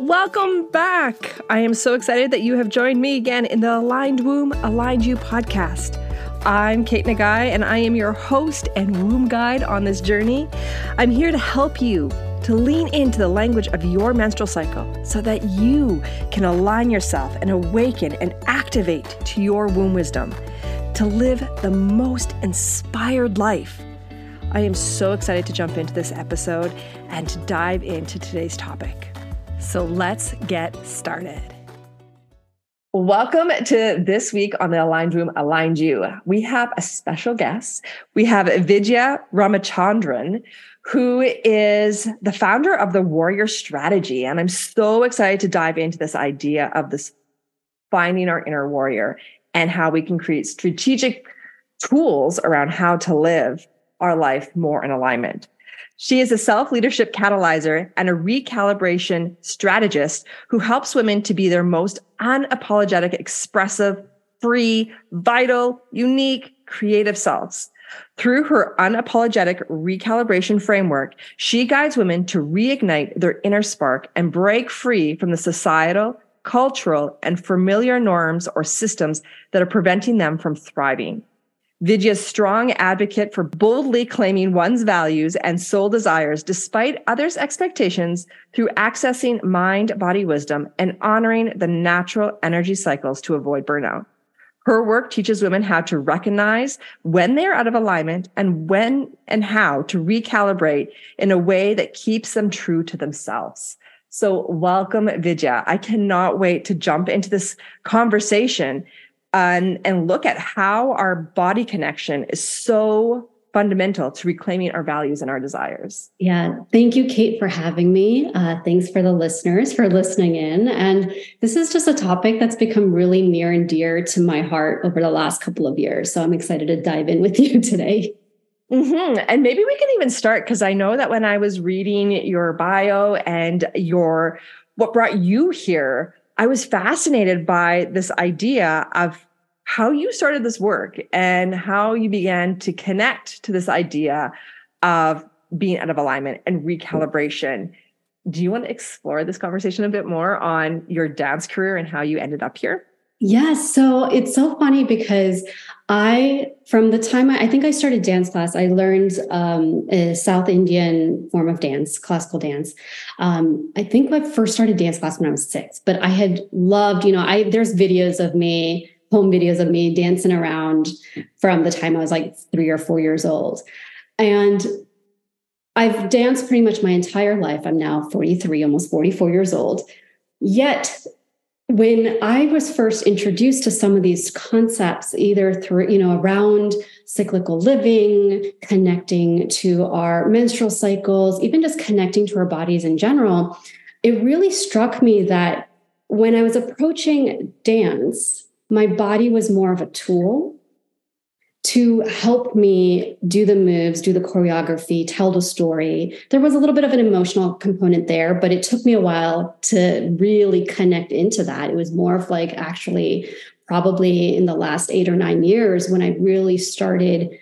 Welcome back. I am so excited that you have joined me again in the Aligned Womb, Aligned You podcast. I'm Kate Nagai, and I am your host and womb guide on this journey. I'm here to help you to lean into the language of your menstrual cycle so that you can align yourself and awaken and activate to your womb wisdom to live the most inspired life. I am so excited to jump into this episode and to dive into today's topic. So let's get started. Welcome to this week on the Aligned Womb Aligned You. We have a special guest. We have Vidya Ramachandran, who is the founder of the Warrior Strategy. And I'm so excited to dive into this idea of this finding our inner warrior and how we can create strategic tools around how to live our life more in alignment. She is a self leadership catalyzer and a recalibration strategist who helps women to be their most unapologetic, expressive, free, vital, unique, creative selves. Through her unapologetic recalibration framework, she guides women to reignite their inner spark and break free from the societal, cultural, and familiar norms or systems that are preventing them from thriving. Vidya's strong advocate for boldly claiming one's values and soul desires despite others' expectations through accessing mind body wisdom and honoring the natural energy cycles to avoid burnout. Her work teaches women how to recognize when they are out of alignment and when and how to recalibrate in a way that keeps them true to themselves. So, welcome, Vidya. I cannot wait to jump into this conversation and, and look at how our body connection is so fundamental to reclaiming our values and our desires. Yeah. Thank you, Kate, for having me. Uh, thanks for the listeners for listening in. And this is just a topic that's become really near and dear to my heart over the last couple of years. So I'm excited to dive in with you today. Mm-hmm. And maybe we can even start because I know that when I was reading your bio and your what brought you here, I was fascinated by this idea of how you started this work and how you began to connect to this idea of being out of alignment and recalibration. Do you want to explore this conversation a bit more on your dance career and how you ended up here? Yes. So it's so funny because I, from the time I, I think I started dance class, I learned um, a South Indian form of dance, classical dance. Um, I think I first started dance class when I was six, but I had loved, you know, I there's videos of me, home videos of me dancing around from the time I was like three or four years old, and I've danced pretty much my entire life. I'm now 43, almost 44 years old. Yet when I was first introduced to some of these concepts, either through, you know, around cyclical living, connecting to our menstrual cycles, even just connecting to our bodies in general, it really struck me that when I was approaching dance, my body was more of a tool to help me do the moves, do the choreography, tell the story. There was a little bit of an emotional component there, but it took me a while to really connect into that. It was more of like actually probably in the last eight or nine years when I really started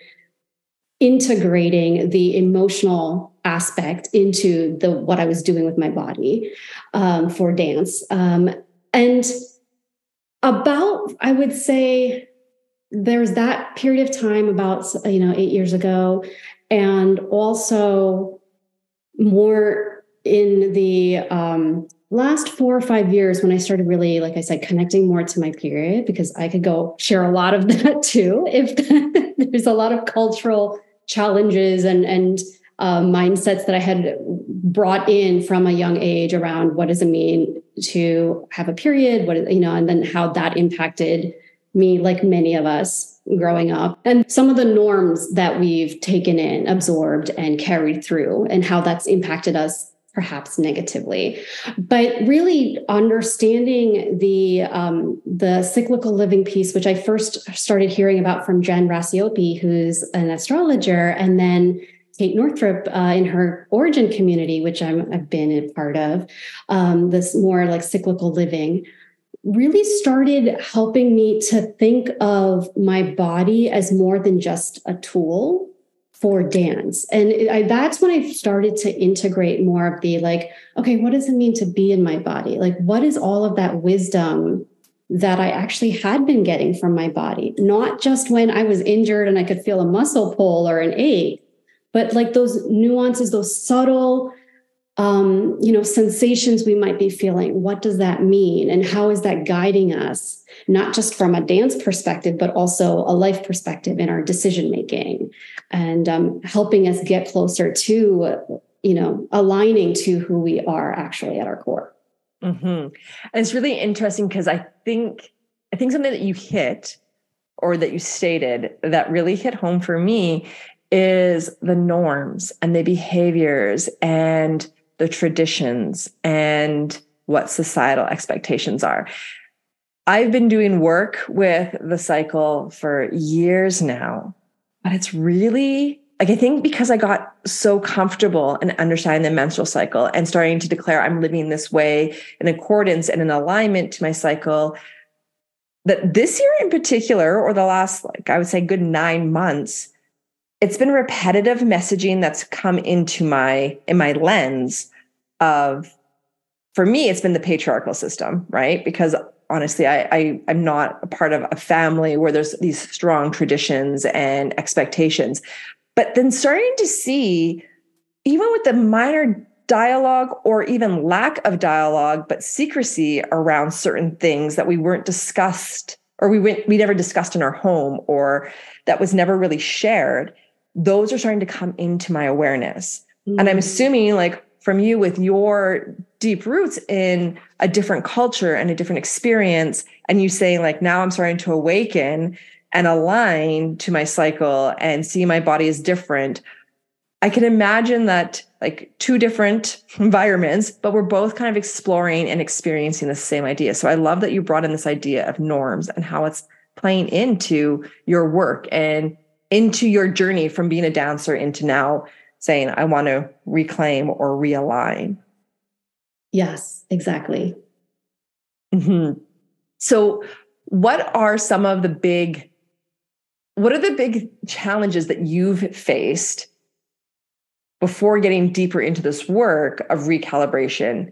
integrating the emotional aspect into the what I was doing with my body um, for dance. Um, and about, I would say, there's that period of time about you know eight years ago and also more in the um, last four or five years when i started really like i said connecting more to my period because i could go share a lot of that too if there's a lot of cultural challenges and and uh, mindsets that i had brought in from a young age around what does it mean to have a period what you know and then how that impacted me, like many of us growing up, and some of the norms that we've taken in, absorbed, and carried through, and how that's impacted us perhaps negatively. But really understanding the um, the cyclical living piece which i first started hearing about from jen racioppi who's an astrologer and then Kate Northrup uh, in her origin community, which i have been a part of, um, this more like cyclical living, really started helping me to think of my body as more than just a tool for dance. And I, that's when I started to integrate more of the like, okay, what does it mean to be in my body? Like, what is all of that wisdom that I actually had been getting from my body? Not just when I was injured and I could feel a muscle pull or an ache, but like those nuances, those subtle um, you know, sensations we might be feeling. What does that mean? And how is that guiding us, not just from a dance perspective, but also a life perspective in our decision making and um, helping us get closer to, you know, aligning to who we are actually at our core. Mm-hmm. And it's really interesting because I think, I think something that you hit or that you stated that really hit home for me is the norms and the behaviors and the traditions and what societal expectations are. I've been doing work with the cycle for years now, but it's really like I think because I got so comfortable in understanding the menstrual cycle and starting to declare I'm living this way in accordance and in alignment to my cycle, that this year in particular, or the last, like I would say, good nine months, it's been repetitive messaging that's come into my in my lens of for me it's been the patriarchal system right? Because honestly I, I i'm not a part of a family where there's these strong traditions and expectations. But then starting to see even with the minor dialogue or even lack of dialogue but secrecy around certain things that we weren't discussed or we went we never discussed in our home or that was never really shared those are starting to come into my awareness. Mm-hmm. And I'm mm. assuming, like, from you with your deep roots in a different culture and a different experience, and you saying, like, now I'm starting to awaken and align to my cycle and see my body is different. I can imagine that like two different environments, but we're both kind of exploring and experiencing the same idea. So I love that you brought in this idea of norms and how it's playing into your work and into your journey from being a dancer into now saying, I want to reclaim or realign. Yes, exactly. Mm-hmm. So, what are some of the big, what are the big challenges that you've faced before getting deeper into this work of recalibration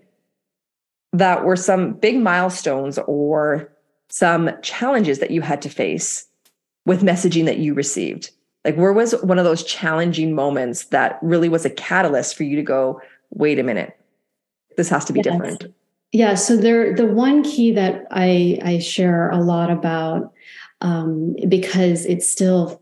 that were some big milestones or some challenges that you had to face with messaging that you received? Like, where was one of those challenging moments that really was a catalyst for you to go, wait a minute, this has to be yes. different? Yeah. So there, the one key that I I share a lot about um, because it's still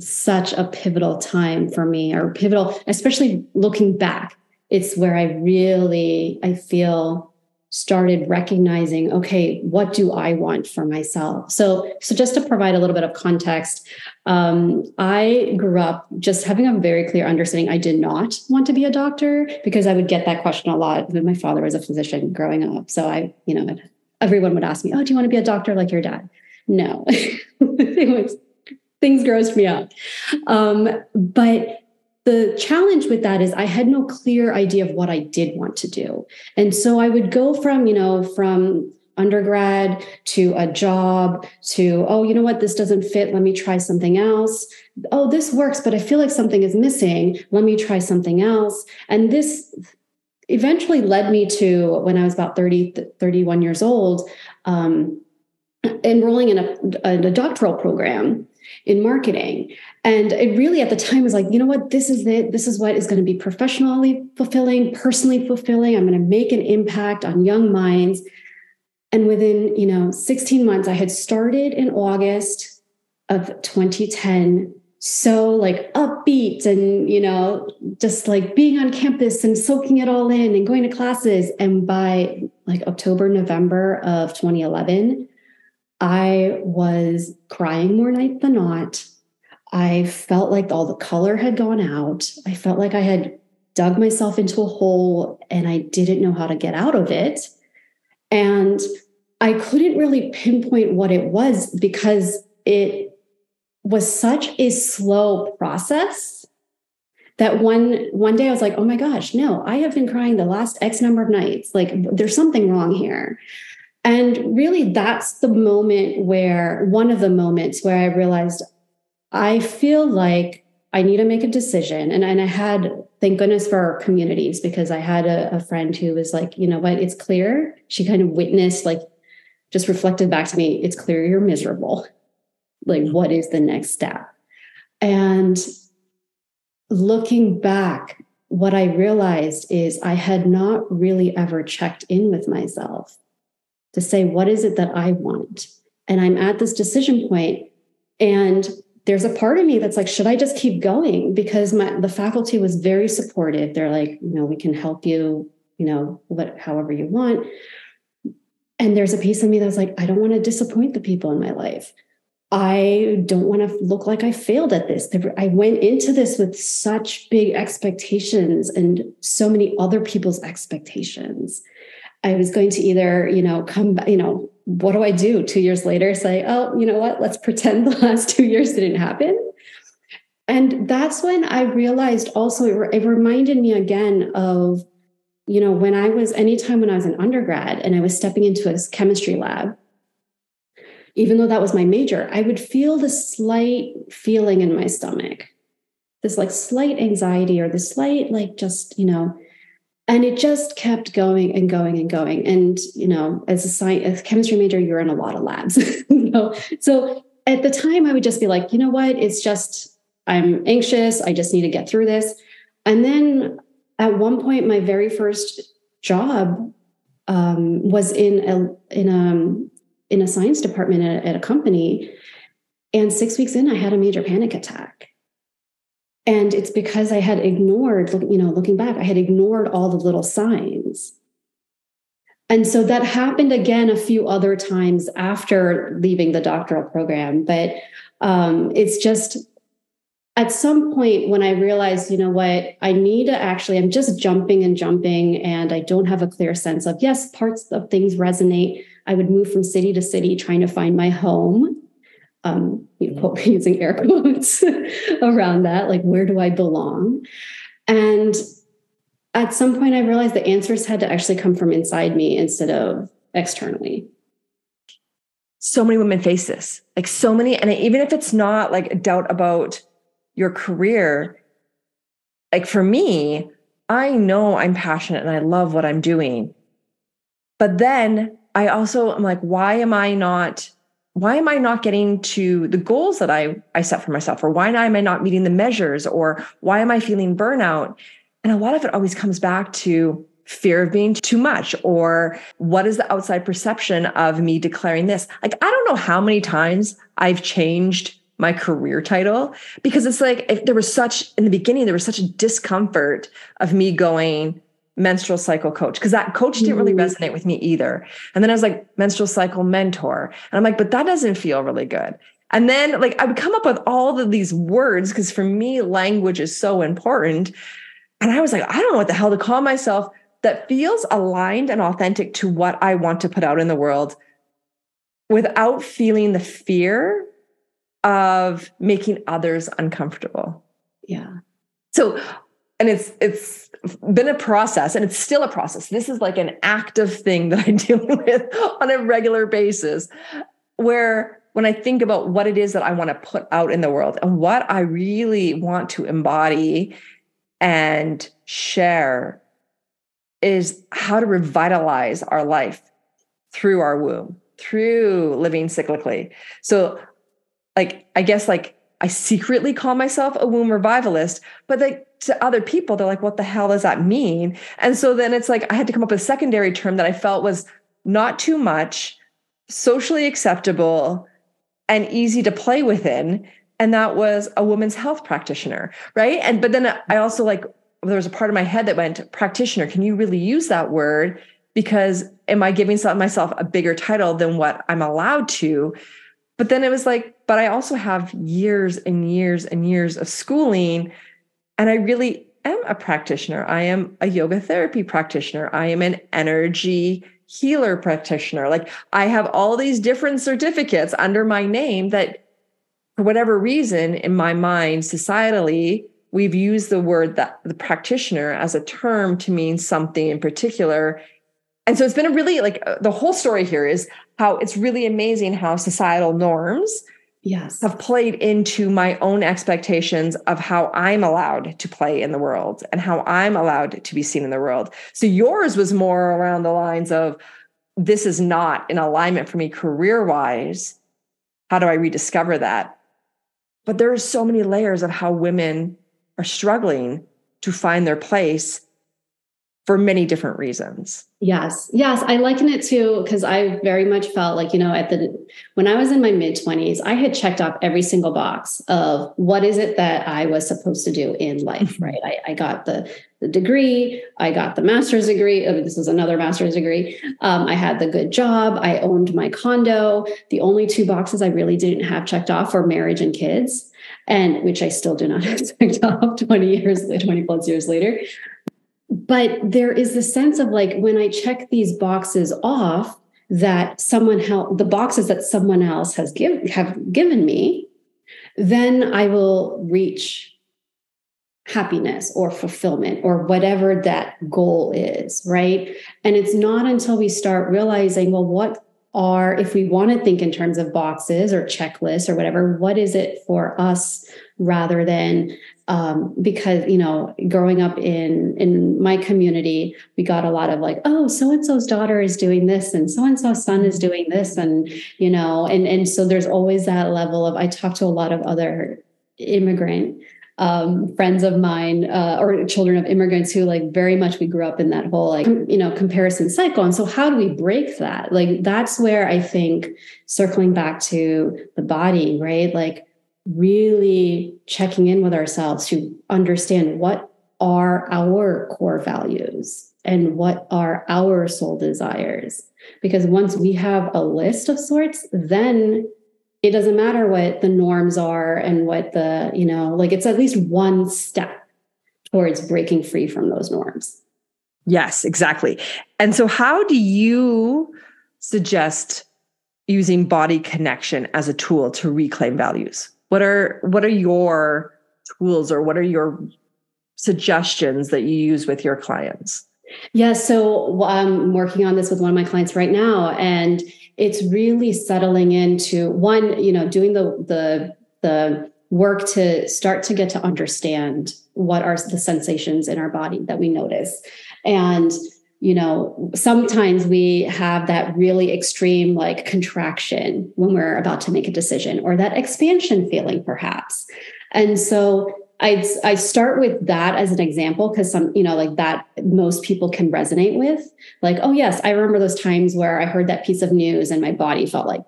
such a pivotal time for me, or pivotal, especially looking back. It's where I really I feel started recognizing okay what do i want for myself? So so just to provide a little bit of context um, i grew up just having a very clear understanding i did not want to be a doctor because i would get that question a lot my father was a physician growing up. So i you know everyone would ask me oh do you want to be a doctor like your dad? No. It was things grossed me out. Um, but the challenge with that is I had no clear idea of what I did want to do. And so I would go from, you know, from undergrad to a job to, oh, you know what, this doesn't fit. Let me try something else. Oh, this works, but I feel like something is missing. Let me try something else. And this eventually led me to when I was about 30, 31 years old, um, enrolling in a, a doctoral program in marketing. And it really at the time was like, you know what, this is it. This is what is going to be professionally fulfilling, personally fulfilling. I'm going to make an impact on young minds. And within, you know, 16 months, I had started in August of 2010 so like upbeat and you know just like being on campus and soaking it all in and going to classes and by like october november of 2011 I was crying more night than not. I felt like all the color had gone out. I felt like I had dug myself into a hole and I didn't know how to get out of it. And I couldn't really pinpoint what it was because it was such a slow process that one one day I was like, "Oh my gosh, no, I have been crying the last X number of nights. Like there's something wrong here." And really, that's the moment where one of the moments where I realized I feel like I need to make a decision. And, and I had, thank goodness for our communities, because I had a, a friend who was like, you know what, it's clear. She kind of witnessed, like, just reflected back to me, it's clear you're miserable. Like, what is the next step? And looking back, what I realized is I had not really ever checked in with myself to say, what is it that I want? And I'm at this decision point, and there's a part of me that's like, should I just keep going? Because my the faculty was very supportive. They're like, you know, we can help you, you know, what however you want. And there's a piece of me that's like, I don't want to disappoint the people in my life. I don't want to look like I failed at this. I went into this with such big expectations and so many other people's expectations. I was going to either, you know, come, you know, what do I do two years later? Say, oh, you know what? Let's pretend the last two years didn't happen. And that's when I realized also, it, it reminded me again of, you know, when I was, anytime when I was an undergrad and I was stepping into a chemistry lab even though that was my major, I would feel this slight feeling in my stomach, this like slight anxiety or this slight, like just, you know, and it just kept going and going and going. And, you know, as a science, as a chemistry major, you're in a lot of labs. you know? So at the time, I would just be like, you know what? It's just, I'm anxious. I just need to get through this. And then at one point, my very first job um, was in a in a in a science department at, at a company. And six weeks in, I had a major panic attack. And it's because I had ignored, you know, looking back, I had ignored all the little signs. And so that happened again a few other times after leaving the doctoral program. But um, it's just at some point when I realized, you know what, I need to actually, I'm just jumping and jumping, and I don't have a clear sense of, yes, parts of things resonate, I would move from city to city trying to find my home. Um, you know, quote, using air quotes around that, like where do I belong? And at some point, I realized the answers had to actually come from inside me instead of externally. So many women face this, like so many, and even if it's not like a doubt about your career, like for me, I know I'm passionate and I love what I'm doing. But then I also am like, why am I not? Why am I not getting to the goals that I, I set for myself? Or why am I not meeting the measures? Or why am I feeling burnout? And a lot of it always comes back to fear of being too much or what is the outside perception of me declaring this like i don't know how many times i've changed my career title because it's like there was such in the beginning there was such a discomfort of me going menstrual cycle coach because that coach didn't really mm. resonate with me either. And then I was like menstrual cycle mentor. And I'm like, but that doesn't feel really good. And then like I would come up with all of these words because for me, language is so important. And I was like, I don't know what the hell to call myself that feels aligned and authentic to what I want to put out in the world without feeling the fear of making others uncomfortable. Yeah. So and it's it's been a process and it's still a process. This is like an active thing that i deal with on a regular basis where when i think about what it is that i want to put out in the world and what i really want to embody and share is how to revitalize our life through our womb through living cyclically. So like i guess like I secretly call myself a womb revivalist, but like to other people, they're like, what the hell does that mean? And so then it's like I had to come up with a secondary term that I felt was not too much, socially acceptable, and easy to play within. And that was a woman's health practitioner, right? And but then I also like there was a part of my head that went, practitioner, can you really use that word? Because am I giving myself a bigger title than what I'm allowed to? But then it was like, but I also have years and years and years of schooling. And I really am a practitioner. I am a yoga therapy practitioner. I am an energy healer practitioner. Like I have all these different certificates under my name that, for whatever reason, in my mind, societally, we've used the word that the practitioner as a term to mean something in particular and so it's been a really like uh, the whole story here is how it's really amazing how societal norms yes. have played into my own expectations of how i'm allowed to play in the world and how i'm allowed to be seen in the world. So yours was more around the lines of this is not in alignment for me career wise how do i rediscover that? But there are so many layers of how women are struggling to find their place for many different reasons. Yes. Yes. I liken it to because I very much felt like, you know, at the when I was in my mid 20s, I had checked off every single box of what is it that I was supposed to do in life, right? I, I got the, the degree, I got the master's degree. Mean, this was another master's degree. Um, I had the good job, I owned my condo. The only two boxes I really didn't have checked off were marriage and kids. And which I still do not have checked off 20 years, 20 plus years later but there is the sense of like when I check these boxes off that someone help the boxes that someone else has give have given me, then I will reach happiness or fulfillment or whatever that goal is, right? And it's not until we start realizing, well, what are, if we want to think in terms of boxes or checklists or whatever, what is it for us rather than um, because you know growing up in in my community we got a lot of like oh so and so's daughter is doing this and so and so's son is doing this and you know and and so there's always that level of i talk to a lot of other immigrant um, friends of mine uh, or children of immigrants who like very much we grew up in that whole like you know comparison cycle. And so how do we break that? Like that's where i think circling back to the body right? Like really checking in with ourselves to understand what are our core values and what are our soul desires. Because once we have a list of sorts, then it doesn't matter what the norms are and what the, you know, like it's at least one step towards breaking free from those norms. Yes, exactly. And so, how do you suggest using body connection as a tool to reclaim values? What are what are your tools or what are your suggestions that you use with your clients? Yeah so um, i'm working on this with one of my clients right now and it's really settling into one you know doing the the the work to start to get to understand what are the sensations in our body that we notice. And you know, sometimes we have that really extreme like contraction when we're about to make a decision or that expansion feeling perhaps. And so I I start with that as an example because some you know like that most people can resonate with like oh yes I remember those times where I heard that piece of news and my body felt like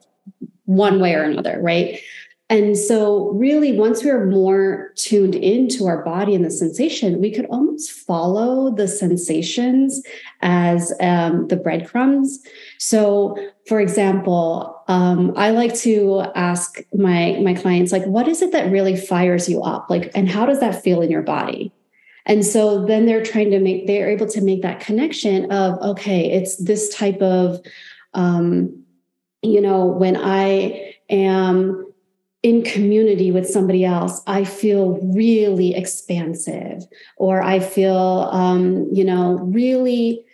one way or another right and so, really, once we are more tuned into our body and the sensation, we could almost follow the sensations as um, the breadcrumbs. So, for example, um, I like to ask my my clients, like, what is it that really fires you up? Like, and how does that feel in your body? And so then they're trying to make they're able to make that connection of okay, it's this type of, um, you know, when I am in community with somebody else, I feel really expansive, or I feel, um, you know, really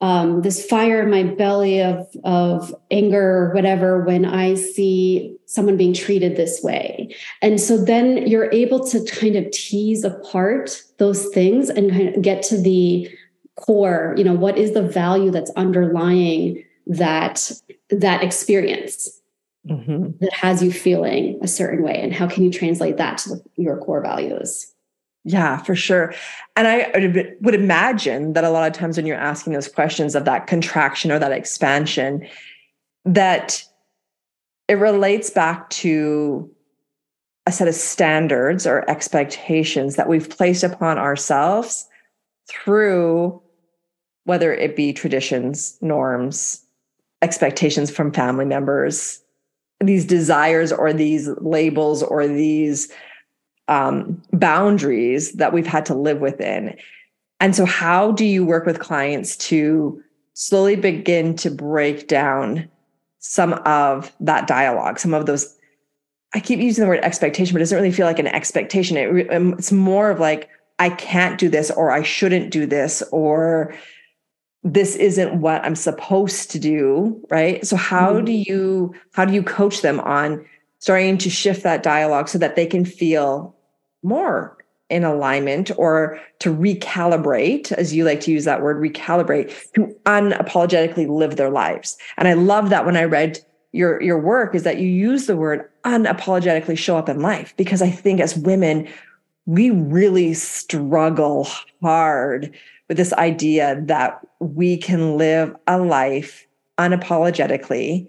um, this fire in my belly of of anger or whatever when I see someone being treated this way. And so then you're able to kind of tease apart those things and kind of get to the core. You know, what is the value that's underlying that that experience? Mm-hmm. that has you feeling a certain way and how can you translate that to your core values yeah for sure and i would imagine that a lot of times when you're asking those questions of that contraction or that expansion that it relates back to a set of standards or expectations that we've placed upon ourselves through whether it be traditions norms expectations from family members these desires or these labels or these um, boundaries that we've had to live within. And so, how do you work with clients to slowly begin to break down some of that dialogue, some of those? I keep using the word expectation, but it doesn't really feel like an expectation. It, um, it's more of like, I can't do this, or I shouldn't do this, or this isn't what I'm supposed to do, right? So how mm-hmm. do you how do you coach them on starting to shift that dialogue so that they can feel more in alignment or to recalibrate, as you like to use that word, recalibrate, to unapologetically live their lives. And I love that when I read your your work is that you use the word unapologetically show up in life because I think as women, we really struggle hard with this idea that we can live a life unapologetically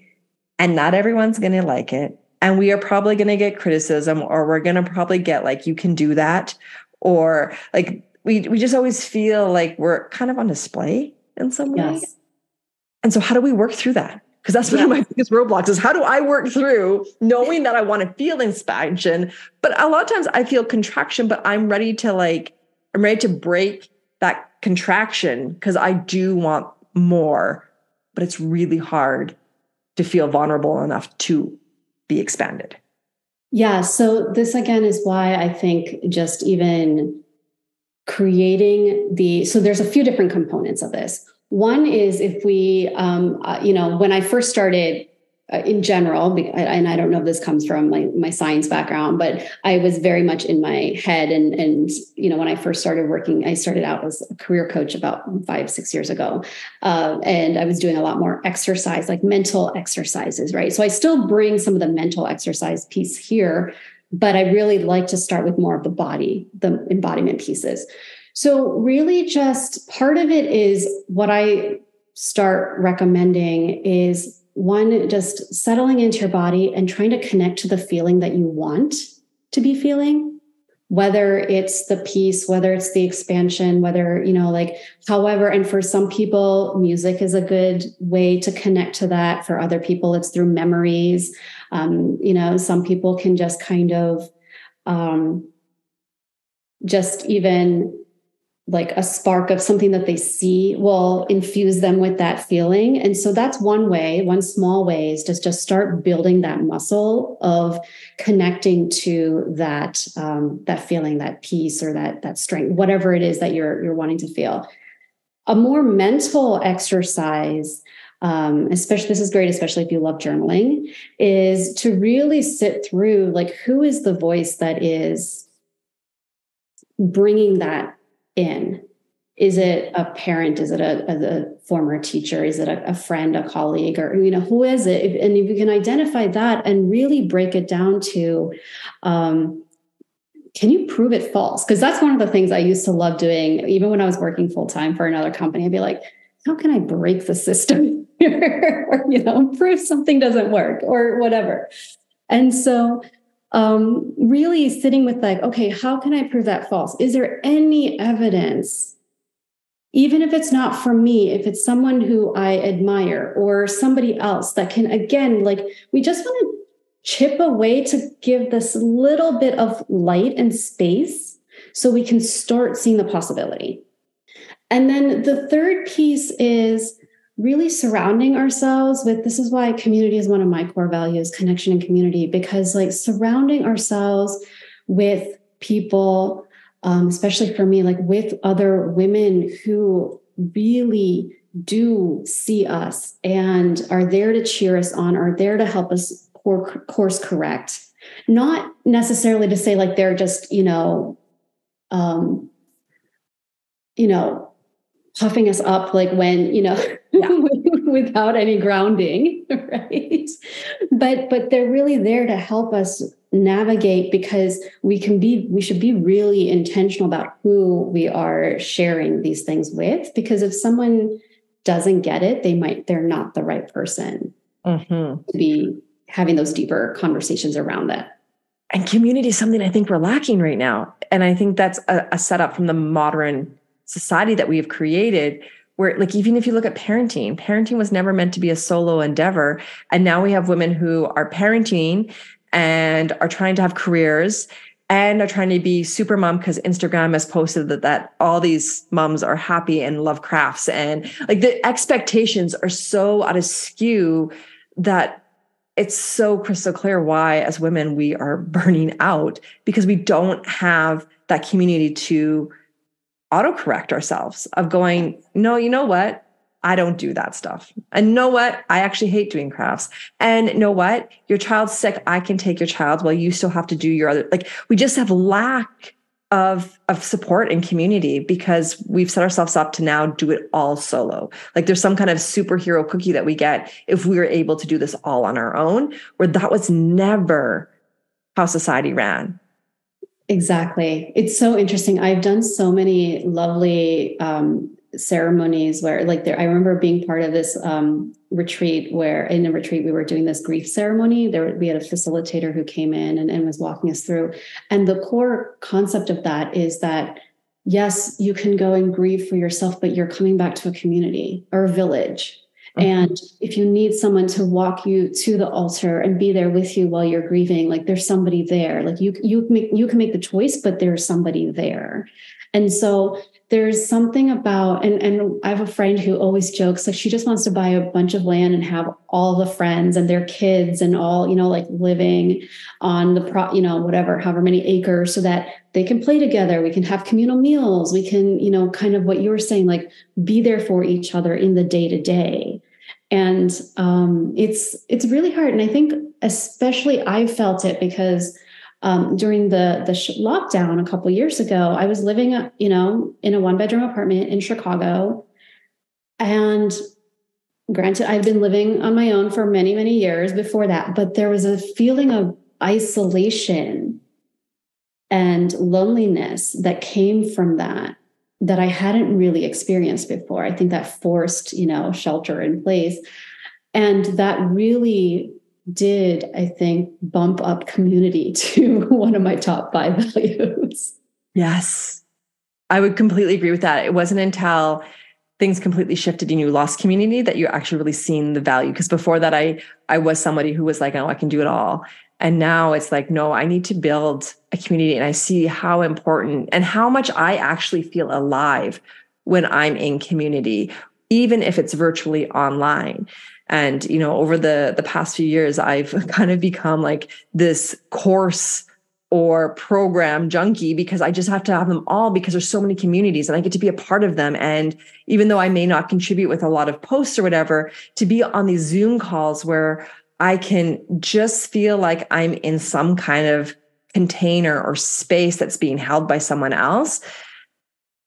and not everyone's going to like it. And we are probably going to get criticism or we're going to probably get like you can do that. Or like we we just always feel like we're kind of on display in some way. Yes. and so how do we work through that? Because that's one of my biggest roadblocks is how do i work through knowing that i want to feel expansion but a lot of times i feel contraction but i'm ready to like i'm ready to break that contraction because i do want more but it's really hard to feel vulnerable enough to be expanded? Yeah. So, this again is why I think just even creating the, so there's a few different components of this. One is if we, um, uh, you know, when I first started in general, and I don't know if this comes from my, my science background, but I was very much in my head. And, and, you know, when I first started working, I started out as a career coach about five, six years ago. Uh, and I was doing a lot more exercise, like mental exercises, right? So I still bring some of the mental exercise piece here, but I really like to start with more of the body, the embodiment pieces. So, really, just part of it is what I start recommending is one just settling into your body and trying to connect to the feeling that you want to be feeling whether it's the peace whether it's the expansion whether you know like however and for some people music is a good way to connect to that. For other people it's through memories. Um, you know some people can just kind of um, just even like a spark of something that they see will infuse them with that feeling. And so that's one way one small way is just just start building that muscle of connecting to that um, that feeling that peace or that that strength whatever it is that you're you're wanting to feel. A more mental exercise um, especially this is great especially if you love journaling is to really sit through like who is the voice that is bringing that in? Is it a parent? Is it a, a, a former teacher? Is it a, a, friend, a colleague, or you know who is it? And if you can identify that and really break it down to, um, can you prove it false? Because that's one of the things I used to love doing, even when I was working full time for another company. I'd be like, how can I break the system or, you know, prove something doesn't work or whatever. And so um, really sitting with like, okay, how can I prove that false? Is there any evidence, even if it's not for me, if it's someone who I admire or somebody else that can, again, like we just want to chip away to give this little bit of light and space so we can start seeing the possibility. And then the third piece is really surrounding ourselves with this is why community is one of my core values connection and community because like surrounding ourselves with people um, especially for me like with other women who really do see us and are there to cheer us on are there to help us course correct. Not necessarily to say like they're just you know um you know puffing us up like when you know yeah. without any grounding right but but they're really there to help us navigate because we can be we should be really intentional about who we are sharing these things with because if someone doesn't get it they might they're not the right person mm-hmm. to be having those deeper conversations around that and community is something i think we're lacking right now and i think that's a, a setup from the modern society that we have created where like even if you look at parenting parenting was never meant to be a solo endeavor. And now we have women who are parenting and are trying to have careers and are trying to be super mom because instagram has posted that that all these moms are happy and love crafts. And like the expectations are so out of skew that it's so crystal clear why as women we are burning out because we don't have that community to autocorrect ourselves of going, no, you know what? I don't do that stuff. And know what? I actually hate doing crafts. And know what? Your child's sick. I can take your child while you still have to do your other. Like we just have lack of of support and community because we've set ourselves up to now do it all solo. Like there's some kind of superhero cookie that we get if we were able to do this all on our own, where that was never how society ran. Exactly. It's so interesting. I've done so many lovely um, ceremonies where like there i remember being part of this um, retreat where in a retreat we were doing this grief ceremony there we had a facilitator who came in and, and was walking us through and the core concept of that is that yes you can go and grieve for yourself but you're coming back to a community or a village. Mm-hmm. and if you need someone to walk you to the altar and be there with you while you're grieving like there's somebody there. Like you you make you can make the choice but there's somebody there. And so there's something about and and I have a friend who always jokes like she just wants to buy a bunch of land and have all the friends and their kids and all you know like living on the pro you know whatever however many acres so that they can play together. We can have communal meals. We can you know kind of what you were saying like be there for each other in the day to day and um, it's it's really hard. And I think especially I felt it because um, during the the lockdown a couple years ago, I was living, uh, you know, in a one bedroom apartment in Chicago, and granted, I've been living on my own for many many years before that, but there was a feeling of isolation and loneliness that came from that that I hadn't really experienced before. I think that forced, you know, shelter in place. And that really did, I think, bump up community to one of my top five values. Yes. I would completely agree with that. It wasn't until things completely shifted and you lost community that you actually really seen the value. Because before that, I I was somebody who was like, oh, I can do it all. And now it's like, no, I need to build a community. And I see how important and how much I actually feel alive when I'm in community, even if it's virtually online and you know over the the past few years i've kind of become like this course or program junkie because I just have to have them all because there's so many communities and I get to be a part of them. And even though I may not contribute with a lot of posts or whatever, to be on these Zoom calls where I can just feel like I'm in some kind of container or space that's being held by someone else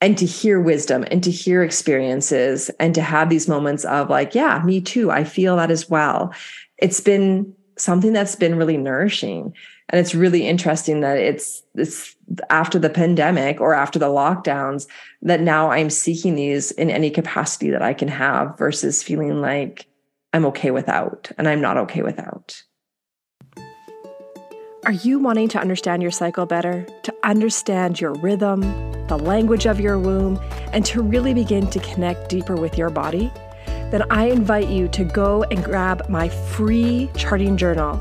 and to hear wisdom and to hear experiences and to have these moments of like yeah me too i feel that as well. It's been something that's been really nourishing. And it's really interesting that it's it's after the pandemic or after the lockdowns that now i'm seeking these in any capacity that i can have versus feeling like i'm okay without and i'm not okay without are you wanting to understand your cycle better to understand your rhythm the language of your womb, and to really begin to connect deeper with your body, then I invite you to go and grab my free charting journal.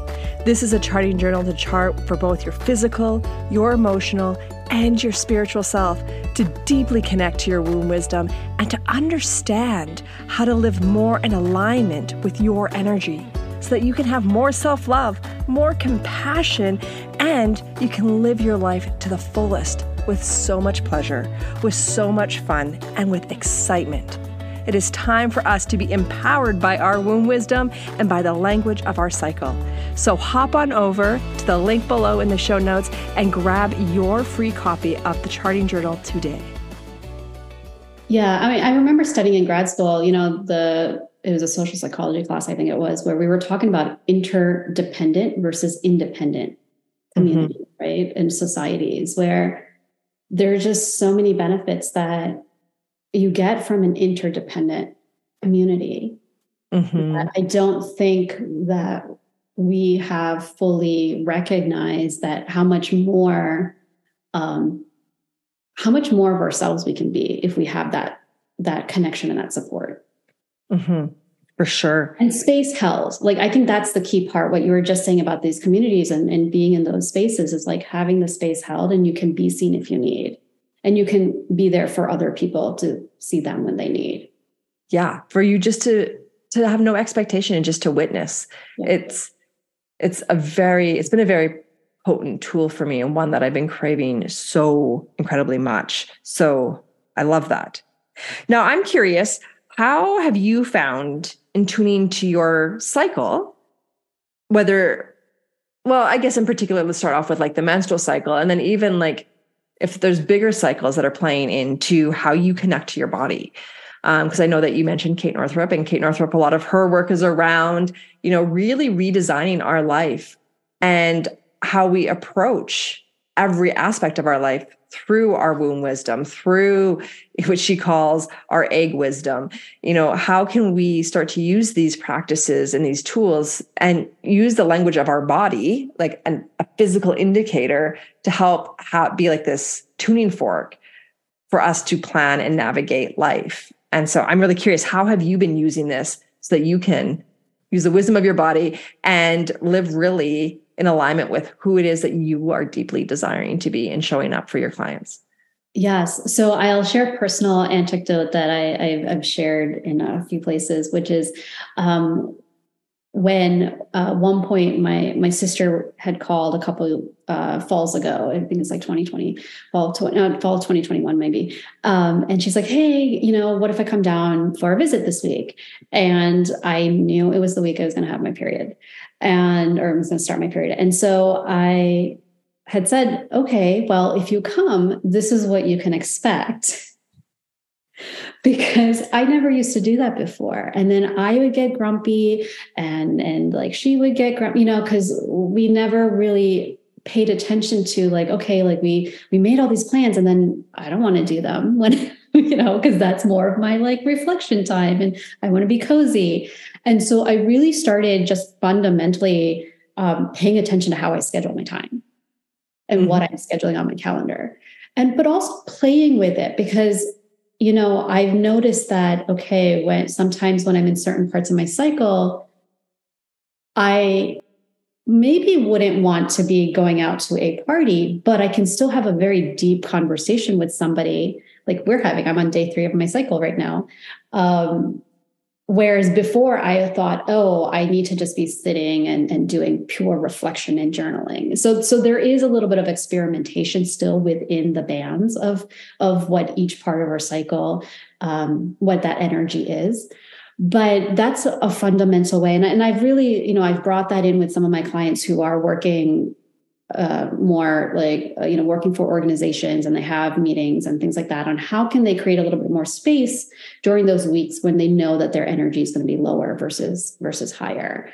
This is a charting journal to chart for both your physical, your emotional, and your spiritual self to deeply connect to your womb wisdom and to understand how to live more in alignment with your energy so that you can have more self love, more compassion, and you can live your life to the fullest with so much pleasure, with so much fun, and with excitement. It is time for us to be empowered by our womb wisdom and by the language of our cycle. So hop on over to the link below in the show notes and grab your free copy of the Charting Journal today. Yeah, I mean, I remember studying in grad school, you know, the it was a social psychology class, I think it was, where we were talking about interdependent versus independent communities, mm-hmm. right? And societies where there are just so many benefits that you get from an interdependent community. Mm-hmm. I don't think that we have fully recognized that how much more um, how much more of ourselves we can be if we have that that connection and that support. Mm-hmm. For sure. And space held. Like I think that's the key part. What you were just saying about these communities and, and being in those spaces is like having the space held and you can be seen if you need. And you can be there for other people to see them when they need. Yeah. For you just to to have no expectation and just to witness. Yeah. It's it's a very, it's been a very potent tool for me and one that I've been craving so incredibly much. So I love that. Now I'm curious, how have you found in tuning to your cycle, whether, well, I guess in particular, let's start off with like the menstrual cycle, and then even like if there's bigger cycles that are playing into how you connect to your body. Because um, I know that you mentioned Kate Northrup, and Kate Northrup, a lot of her work is around, you know, really redesigning our life and how we approach every aspect of our life through our womb wisdom, through what she calls our egg wisdom. You know, how can we start to use these practices and these tools and use the language of our body, like an, a physical indicator, to help be like this tuning fork for us to plan and navigate life? And so I'm really curious how have you been using this so that you can use the wisdom of your body and live really in alignment with who it is that you are deeply desiring to be and showing up for your clients. Yes. So I'll share a personal anecdote that I, have shared in a few places, which is um, when uh, one point my my sister had called a couple uh, falls ago. I think it's like 2020, fall, to, no, fall 2021 maybe. Um, and she's like, "Hey, you know, what if I come down for a visit this week?" And I knew it was the week I was going to have my period, and or I was going to start my period. And so I had said, okay, well, if you come, this is what you can expect. because I never used to do that before. And then I would get grumpy and and like she would get grumpy, you know, because we never really paid attention to like, okay, like we we made all these plans and then I don't want to do them when you know, because that's more of my like reflection time and I want to be cozy. And so I really started just fundamentally um, paying attention to how I schedule my time and mm-hmm. what I'm scheduling on my calendar. And but also playing with it because you know, I've noticed that okay, when sometimes when I'm in certain parts of my cycle, I maybe wouldn't want to be going out to a party, but I can still have a very deep conversation with somebody like we're having. I'm on day three of my cycle right now. Um, Whereas before I thought, oh, I need to just be sitting and, and doing pure reflection and journaling. So, so there is a little bit of experimentation still within the bands of, of what each part of our cycle, um, what that energy is. But that's a fundamental way. And, and I've really, you know, I've brought that in with some of my clients who are working uh, more like uh, you know working for organizations and they have meetings and things like that on how can they create a little bit more space during those weeks when they know that their energy is going to be lower versus versus higher.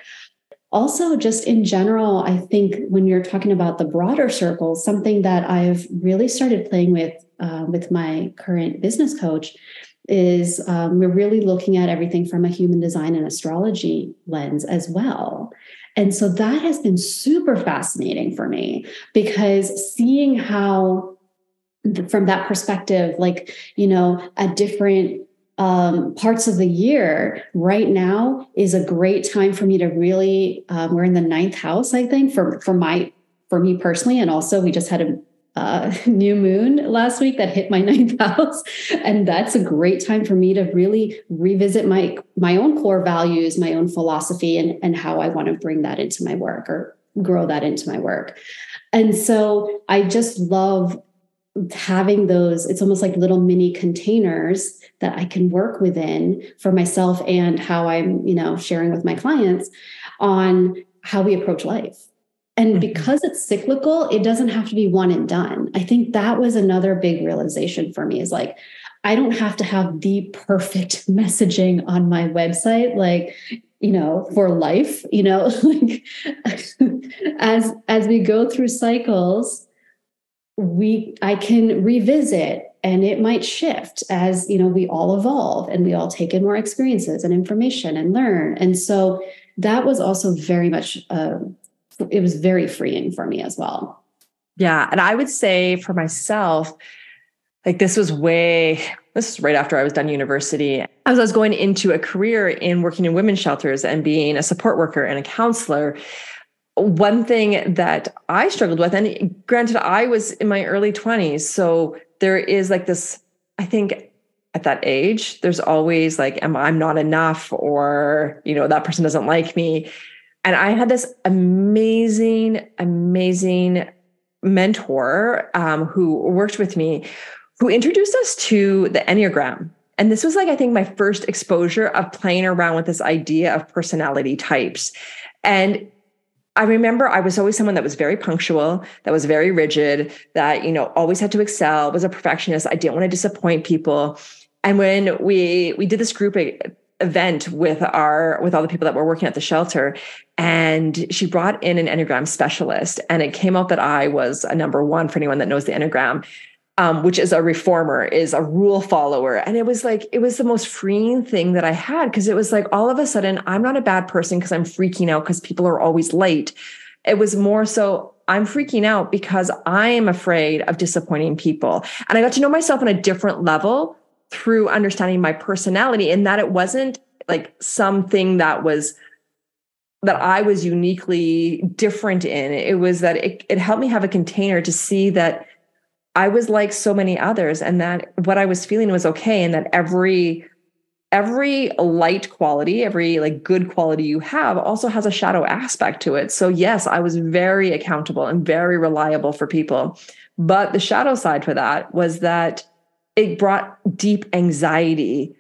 Also just in general i think when you're talking about the broader circles something that i've really started playing with uh, with my current business coach is um, we're really looking at everything from a human design and astrology lens as well and so that has been super fascinating for me because seeing how, from that perspective, like, you know, at different um, parts of the year right now is a great time for me to really, um, we're in the ninth house, I think, for, for my, for me personally. And also we just had a uh, new moon last week that hit my ninth house. And that's a great time for me to really revisit my my own core values my own philosophy and and how i want to bring that into my work or grow that into my work. And so i just love having those it's almost like little mini containers that i can work within for myself and how i'm you know sharing with my clients on how we approach life and mm-hmm. because it's cyclical, it doesn't have to be one and done. I think that was another big realization for me is like, I don't have to have the perfect messaging on my website, like, you know, for life, you know, like as as we go through cycles, we I can revisit and it might shift as you know we all evolve and we all take in more experiences and information and learn and so that was also very much uh, it was very freeing for me as well. Yeah. And I would say for myself, like this was way, this is right after I was done university. As I was going into a career in working in women's shelters and being a support worker and a counselor, one thing that I struggled with, and granted, I was in my early 20s. So there is like this, I think at that age, there's always like, am I'm not enough, or, you know, that person doesn't like me. And I had this amazing, amazing mentor um, who worked with me who introduced us to the Enneagram. And this was like, I think, my first exposure of playing around with this idea of personality types. And I remember I was always someone that was very punctual, that was very rigid, that, you know, always had to excel, was a perfectionist. I didn't want to disappoint people. And when we we did this group event with our with all the people that were working at the shelter and she brought in an enneagram specialist and it came out that i was a number one for anyone that knows the enneagram um, which is a reformer, is a rule follower. And it was like, it was the most freeing thing that I had because it was like all of a sudden, I'm not a bad person because I'm freaking out because people are always late. It was more so, I'm freaking out because I am afraid of disappointing people. And I got to know myself on a different level through understanding my personality and that it wasn't like something that was that I was uniquely different in. It was that it, it helped me have a container to see that I was like so many others and that what I was feeling was okay and that every every light quality, every like good quality you have also has a shadow aspect to it. So yes, I was very accountable and very reliable for people. But the shadow side for that was that it brought deep anxiety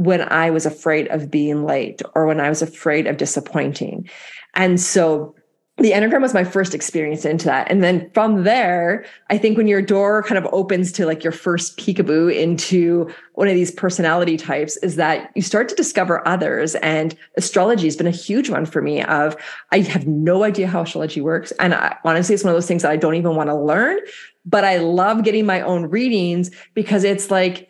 when I was afraid of being late or when I was afraid of disappointing. And so the Enneagram was my first experience into that. And then from there, I think when your door kind of opens to like your first peekaboo into one of these personality types is that you start to discover others. And astrology has been a huge one for me of I have no idea how astrology works. And I, honestly, it's one of those things that I don't even want to learn, but I love getting my own readings because it's like,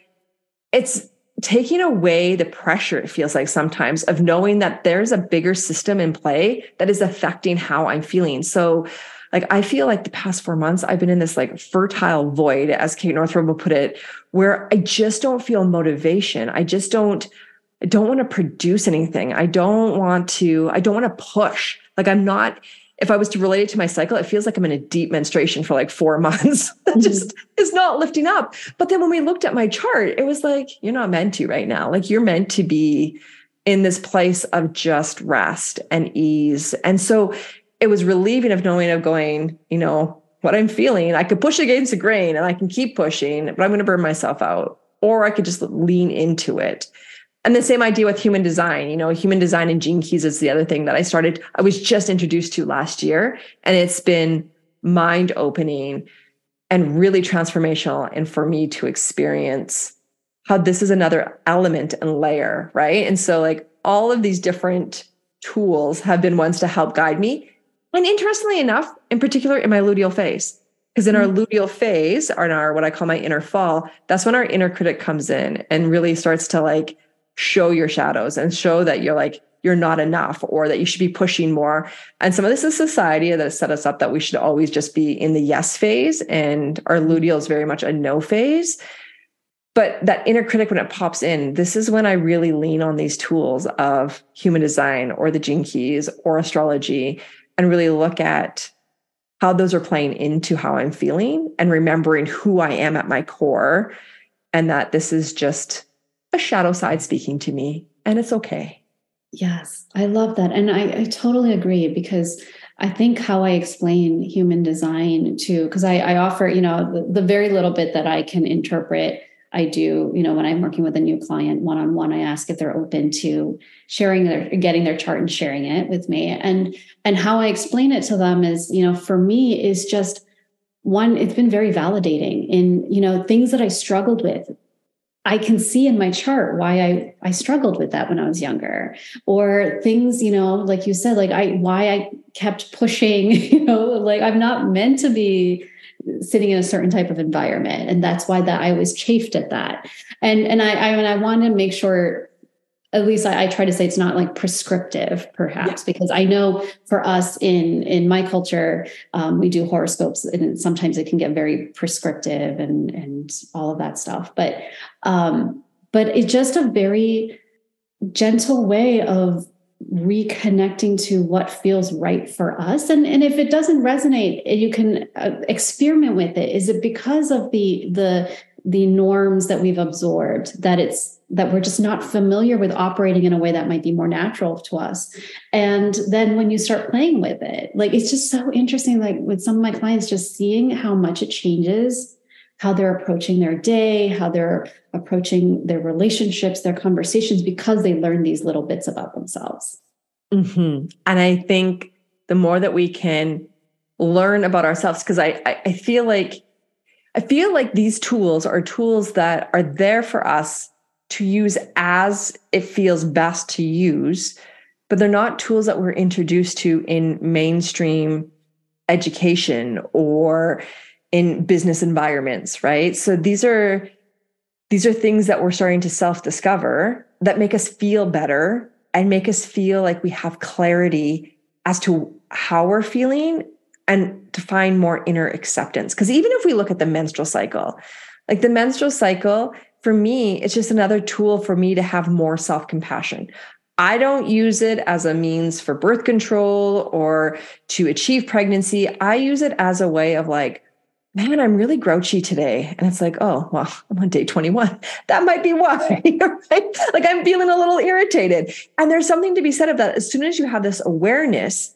it's taking away the pressure it feels like sometimes of knowing that there's a bigger system in play that is affecting how i'm feeling. So like i feel like the past four months i've been in this like fertile void as kate northrup will put it where i just don't feel motivation. I just don't i don't want to produce anything. I don't want to i don't want to push. Like i'm not if I was to relate it to my cycle, it feels like I'm in a deep menstruation for like four months. that mm-hmm. just is not lifting up. But then when we looked at my chart, it was like, you're not meant to right now. Like you're meant to be in this place of just rest and ease. And so it was relieving of knowing of going, you know, what I'm feeling. I could push against the grain and I can keep pushing, but I'm going to burn myself out. Or I could just lean into it and the same idea with human design you know human design and gene keys is the other thing that i started i was just introduced to last year and it's been mind opening and really transformational and for me to experience how this is another element and layer right and so like all of these different tools have been ones to help guide me and interestingly enough in particular in my luteal phase because in our mm-hmm. luteal phase or in our what i call my inner fall that's when our inner critic comes in and really starts to like show your shadows and show that you're like you're not enough or that you should be pushing more. And some of this is society that has set us up that we should always just be in the yes phase and our luteal is very much a no phase. But that inner critic, when it pops in, this is when I really lean on these tools of human design or the gene keys or astrology and really look at how those are playing into how I'm feeling and remembering who I am at my core and that this is just a shadow side speaking to me, and it's okay. Yes, I love that. And I, I totally agree because I think how I explain human design to, because I, I, offer, you know, the, the very little bit that I can interpret I do, you know, when I'm working with a new client one on one, I ask if they're open to sharing their getting their chart and sharing it with me. And and how I explain it to them is, you know, for me is just one, it's been very validating in, you know, things that I struggled with, I can see in my chart why I I struggled with that when I was younger. Or things you know like you said like I why I kept pushing you know like I'm not meant to be sitting in a certain type of environment. And that's why that I was chafed at that. And and I I, I want to make sure at least I, I, try to say it's not like prescriptive perhaps yeah. because i know for us in in my culture um, we do horoscopes and sometimes it can get very prescriptive and and all of that stuff. But um but it's just a very gentle way of reconnecting to what feels right for us. And and if it doesn't resonate you can uh, experiment with it. Is it because of the the the norms that we've absorbed that it's that we're just not familiar with operating in a way that might be more natural to us and then when you start playing with it like it's just so interesting like with some of my clients just seeing how much it changes how they're approaching their day, how they're approaching their relationships, their conversations, because they learn these little bits about themselves. Mm-hmm. And I think the more that we can learn about ourselves, because I, I, I feel like I feel like these tools are tools that are there for us to use as it feels best to use, but they're not tools that we're introduced to in mainstream education or in business environments, right? So these are these are things that we're starting to self-discover that make us feel better and make us feel like we have clarity as to how we're feeling and to find more inner acceptance. Because even if we look at the menstrual cycle, like the menstrual cycle, for me, it's just another tool for me to have more self compassion. I don't use it as a means for birth control or to achieve pregnancy. I use it as a way of like, man, I'm really grouchy today. And it's like, oh, well, I'm on day 21. That might be why, right? Like I'm feeling a little irritated. And there's something to be said of that. As soon as you have this awareness,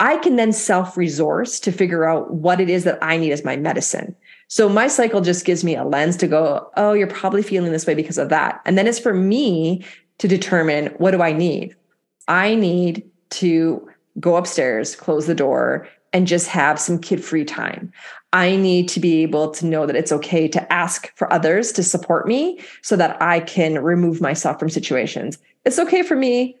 I can then self resource to figure out what it is that I need as my medicine. So my cycle just gives me a lens to go, oh, you're probably feeling this way because of that. And then it's for me to determine what do I need? I need to go upstairs, close the door, and just have some kid free time. I need to be able to know that it's okay to ask for others to support me so that I can remove myself from situations. It's okay for me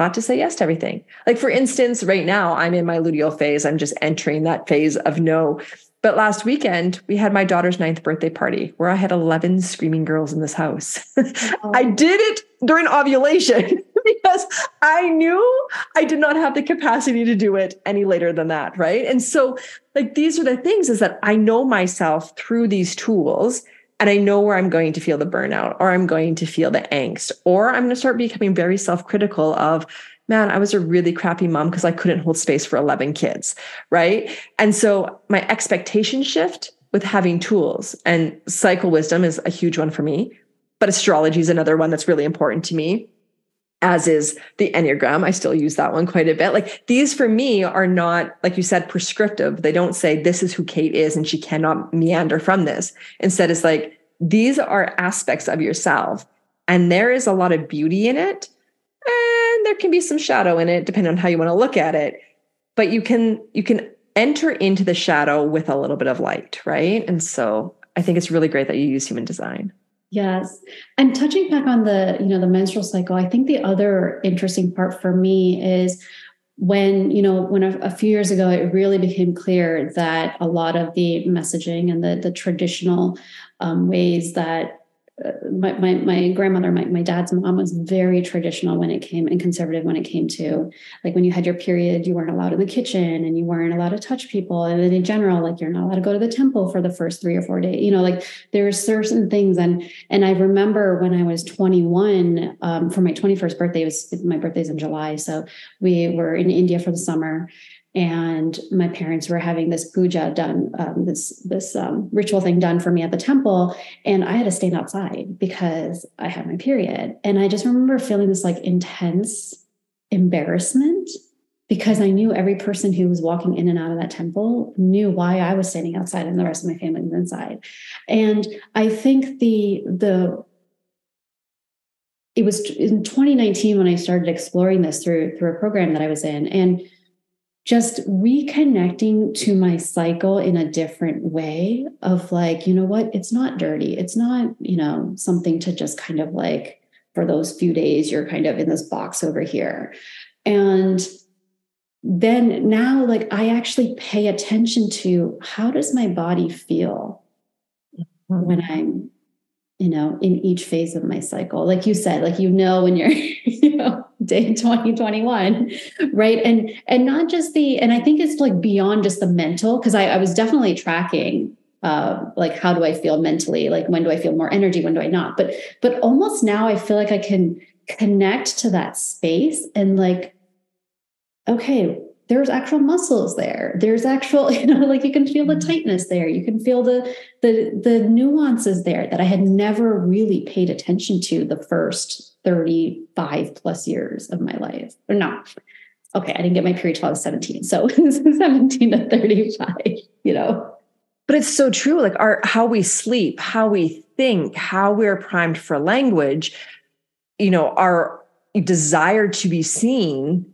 not to say yes to everything. Like, for instance, right now I'm in my luteal phase. I'm just entering that phase of no. But last weekend, we had my daughter's ninth birthday party where I had 11 screaming girls in this house. Oh. I did it during ovulation because I knew I did not have the capacity to do it any later than that. Right. And so, like, these are the things is that I know myself through these tools and I know where I'm going to feel the burnout or I'm going to feel the angst or I'm going to start becoming very self-critical of man, I was a really crappy mom because I couldn't hold space for 11 kids, right? And so my expectation shift with having tools and cycle wisdom is a huge one for me, but astrology is another one that's really important to me. As is the Enneagram. I still use that one quite a bit. Like these for me are not, like you said, prescriptive. They don't say this is who Kate is and she cannot meander from this. Instead, it's like these are aspects of yourself and there is a lot of beauty in it and there can be some shadow in it depending on how you want to look at it but you can you can enter into the shadow with a little bit of light right and so i think it's really great that you use human design yes. And touching back on the you know the menstrual cycle i think the other interesting part for me is when you know when a, a, few years ago it really became clear that a lot of the messaging and the the traditional um, ways that my, my, my grandmother, my, my dad's mom was very traditional when it came and conservative when it came to like when you had your period, you weren't allowed in the kitchen and you weren't allowed to touch people. And then in general, like you're not allowed to go to the temple for the first three or four days. You know, like there's certain things. And and I remember when I was 21, um, for my 21st birthday, was my birthday's in July. So we were in India for the summer and my parents were having this puja done um, this this um, ritual thing done for me at the temple. And i had to stand outside because i had my period. And i just remember feeling this like intense embarrassment because i knew every person who was walking in and out of that temple knew why i was standing outside and the rest of my family was inside. And i think the the it was in 2019 when i started exploring this through through a program that i was in. And just reconnecting to my cycle in a different way of like, you know what, it's not dirty. It's not, you know, something to just kind of like for those few days, you're kind of in this box over here. And then now, like, I actually pay attention to how does my body feel mm-hmm. when I'm you know in each phase of my cycle like you said like you know when you're you know day 2021 right? And and not just the and i think it's like beyond just the mental because I, I was definitely tracking uh like how do i feel mentally? Like when do i feel more energy? When do i not? But but almost now i feel like i can connect to that space and like okay there's actual muscles there. There's actual you know like you can feel the mm-hmm. tightness there. You can feel the the the nuances there that i had never really paid attention to the first 35 plus years of my life. Or no okay i didn't get my period till i was 17 so 17 to 35 you know? But it's so true like our how we sleep how we think how we're primed for language you know our desire to be seen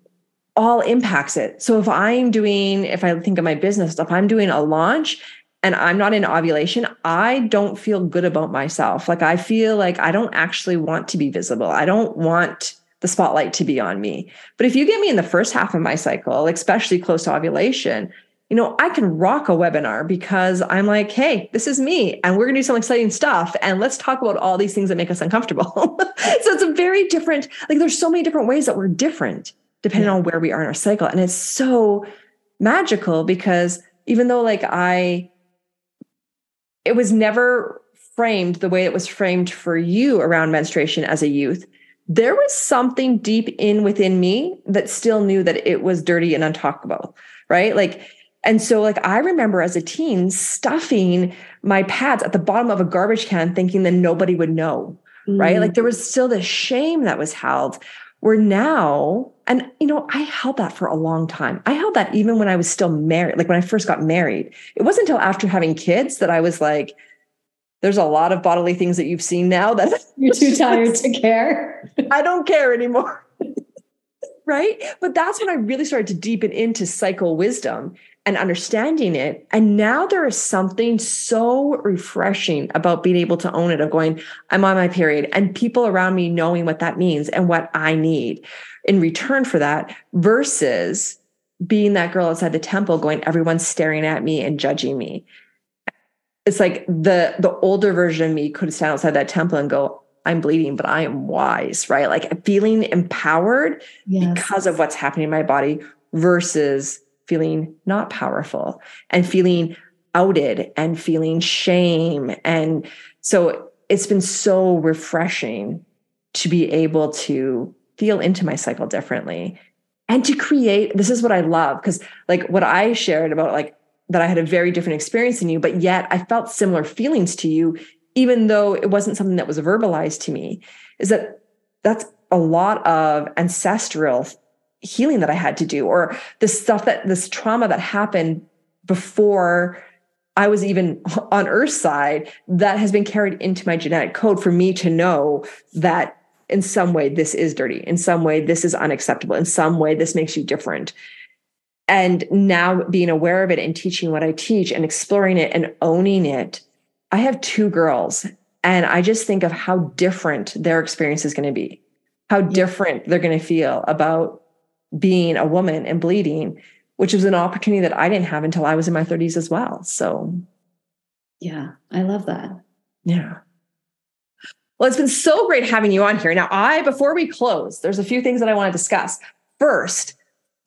all impacts it. So if i'm doing if i think of my business if i'm doing a launch and I'm not in ovulation, I don't feel good about myself. Like I feel like I don't actually want to be visible. I don't want the spotlight to be on me. But if you get me in the first half of my cycle, especially close to ovulation, you know, I can rock a webinar because I'm like, hey, this is me, and we're gonna do some exciting stuff. And let's talk about all these things that make us uncomfortable. so it's a very different, like, there's so many different ways that we're different depending yeah. on where we are in our cycle. And it's so magical because even though, like, I, it was never framed the way it was framed for you around menstruation as a youth. There was something deep in within me that still knew that it was dirty and untalkable right? Like and so like i remember as a teen stuffing my pads at the bottom of a garbage can thinking that nobody would know mm. right like there was still this shame that was held where now and you know i held that for a long time. I held that even when i was still married like when i first got married. It wasn't until after having kids that i was like there's a lot of bodily things that you've seen now that you're too tired to care. I don't care anymore. Right? But that's when i really started to deepen into cycle wisdom and understanding it. And now there is something so refreshing about being able to own it of going, I'm on my period, and people around me knowing what that means and what I need in return for that versus being that girl outside the temple going, everyone's staring at me and judging me. It's like the the older version of me could stand outside that temple and go, I'm bleeding, but I am wise, right? Like feeling empowered yes. because of what's happening in my body versus feeling not powerful and feeling outed and feeling shame. And so it's been so refreshing to be able to feel into my cycle differently and to create this is what I love because like what I shared about like that I had a very different experience than you, but yet I felt similar feelings to you, even though it wasn't something that was verbalized to me, is that that's a lot of ancestral healing that I had to do, or this stuff that this trauma that happened before I was even on Earth's side that has been carried into my genetic code for me to know that in some way this is dirty, in some way this is unacceptable, in some way this makes you different. And now being aware of it and teaching what I teach and exploring it and owning it, I have two girls. And I just think of how different their experience is going to be, how different they're going to feel about being a woman and bleeding, which was an opportunity that I didn't have until I was in my 30s as well. So, yeah, I love that. Yeah. Well, it's been so great having you on here. Now, I, before we close, there's a few things that I want to discuss. First,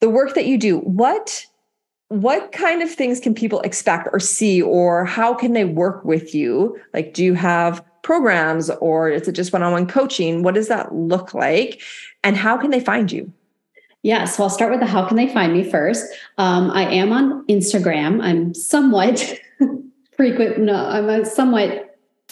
the work that you do, what what kind of things can people expect or see or how can they work with you like do you have programs or is it just one-on-one coaching what does that look like and how can they find you yeah, so I'll start with the how can they find me first. Um, I am on Instagram. I'm somewhat frequent. No, I'm a somewhat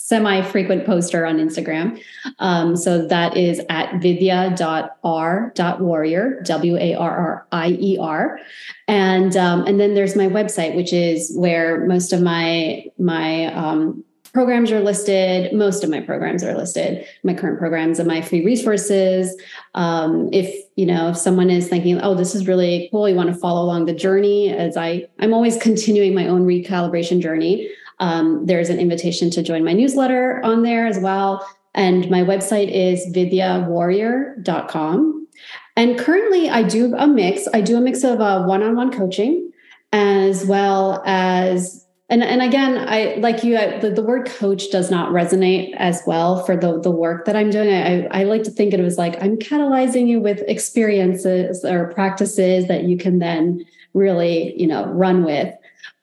semi-frequent poster on Instagram. Um, so that is at vidya.r.warrior, W-A-R-R-I-E-R. And um, and then there's my website, which is where most of my my um, programs are listed. Most of my programs are listed, my current programs and my free resources. Um, if you know, if someone is thinking, "Oh, this is really cool," you want to follow along the journey, as I, I'm always continuing my own recalibration journey. Um, there's an invitation to join my newsletter on there as well, and my website is vidyawarrior.com. And currently, I do a mix. I do a mix of uh, one-on-one coaching as well as and and again i like you I, the, the word coach does not resonate as well for the the work that i'm doing. I, I like to think it was like i'm catalyzing you with experiences or practices that you can then really you know run with.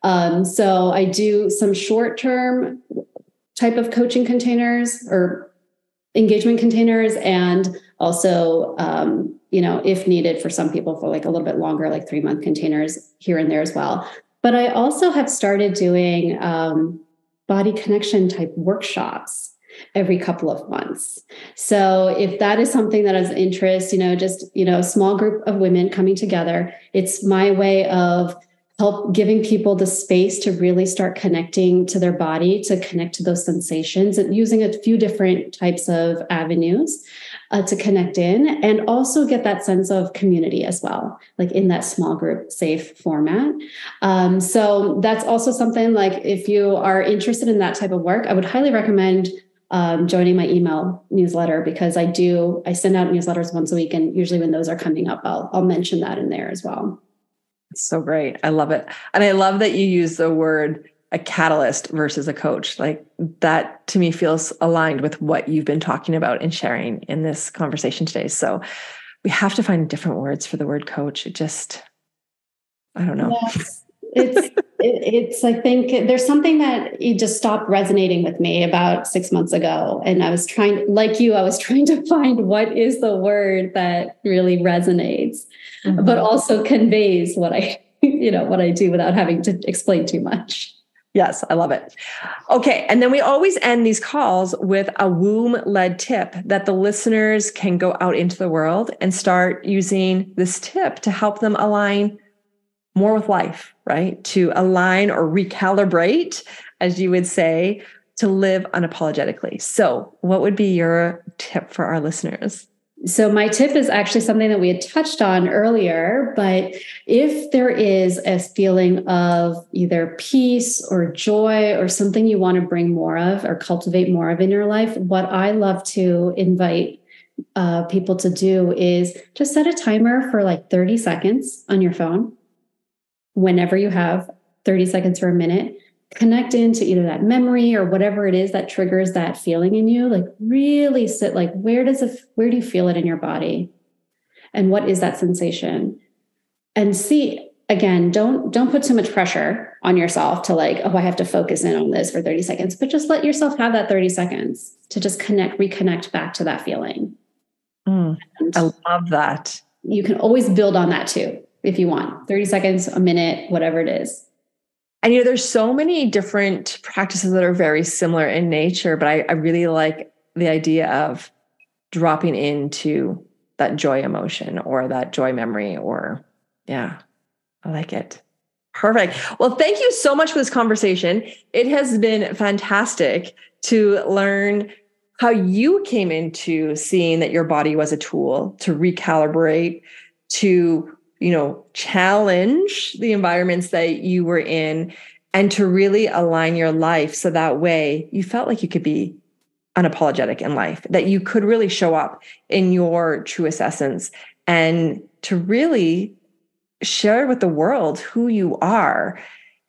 Um, so i do some short term type of coaching containers or engagement containers and also um, you know if needed for some people for like a little bit longer like three month containers here and there as well but I also have started doing um, body connection type workshops every couple of months. So if that is something that has interest, you know, just, you know, a small group of women coming together, it's my way of help giving people the space to really start connecting to their body, to connect to those sensations, and using a few different types of avenues uh, to connect in, and also get that sense of community as well, like in that small group safe format. Um, so that's also something like if you are interested in that type of work, I would highly recommend um, joining my email newsletter because I do I send out newsletters once a week, and usually when those are coming up, I'll I'll mention that in there as well. So great. I love it. And I love that you use the word a catalyst versus a coach. Like that to me feels aligned with what you've been talking about and sharing in this conversation today. So we have to find different words for the word coach. It just, I don't know. Yes. It's, it, it's, I think there's something that you just stopped resonating with me about six months ago. And I was trying, like you, I was trying to find what is the word that really resonates mm-hmm. but also conveys what I, you know, what I do without having to explain too much. Yes, I love it. Okay. And then we always end these calls with a womb led tip that the listeners can go out into the world and start using this tip to help them align more with life, right? To align or recalibrate, as you would say, to live unapologetically. So, what would be your tip for our listeners? So, my tip is actually something that we had touched on earlier. But if there is a feeling of either peace or joy or something you want to bring more of or cultivate more of in your life, what I love to invite uh, people to do is just set a timer for like 30 seconds on your phone whenever you have 30 seconds or a minute connect into either that memory or whatever it is that triggers that feeling in you like really sit like where does it where do you feel it in your body? And what is that sensation? And see again don't don't put too much pressure on yourself to like oh i have to focus in on this for 30 seconds but just let yourself have that 30 seconds to just connect reconnect back to that feeling. Mm, i love that. you can always build on that too if you want. 30 seconds a minute whatever it is and you know, there's so many different practices that are very similar in nature, but I, I really like the idea of dropping into that joy emotion or that joy memory, or yeah, I like it. Perfect. Well, thank you so much for this conversation. It has been fantastic to learn how you came into seeing that your body was a tool to recalibrate, to you know, challenge the environments that you were in and to really align your life so that way you felt like you could be unapologetic in life, that you could really show up in your truest essence and to really share with the world who you are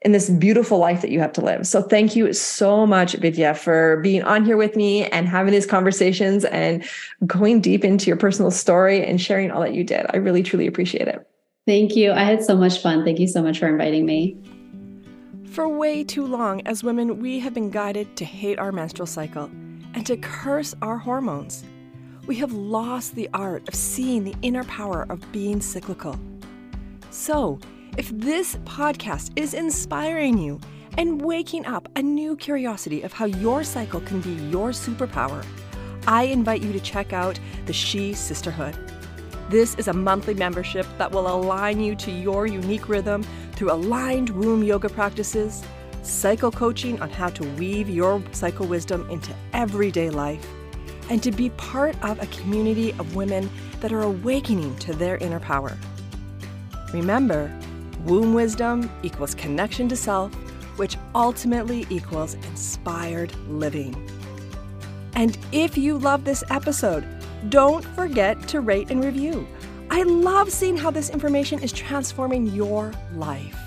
in this beautiful life that you have to live. So thank you so much, Vidya, for being on here with me and having these conversations and going deep into your personal story and sharing all that you did. I really, truly appreciate it. Thank you. I had so much fun. Thank you so much for inviting me. For way too long, as women, we have been guided to hate our menstrual cycle and to curse our hormones. We have lost the art of seeing the inner power of being cyclical. So, if this podcast is inspiring you and waking up a new curiosity of how your cycle can be your superpower, I invite you to check out the She Sisterhood. This is a monthly membership that will align you to your unique rhythm through aligned womb yoga practices, cycle coaching on how to weave your cycle wisdom into everyday life, and to be part of a community of women that are awakening to their inner power. Remember, womb wisdom equals connection to self, which ultimately equals inspired living. And if you love this episode, don't forget to rate and review. I love seeing how this information is transforming your life.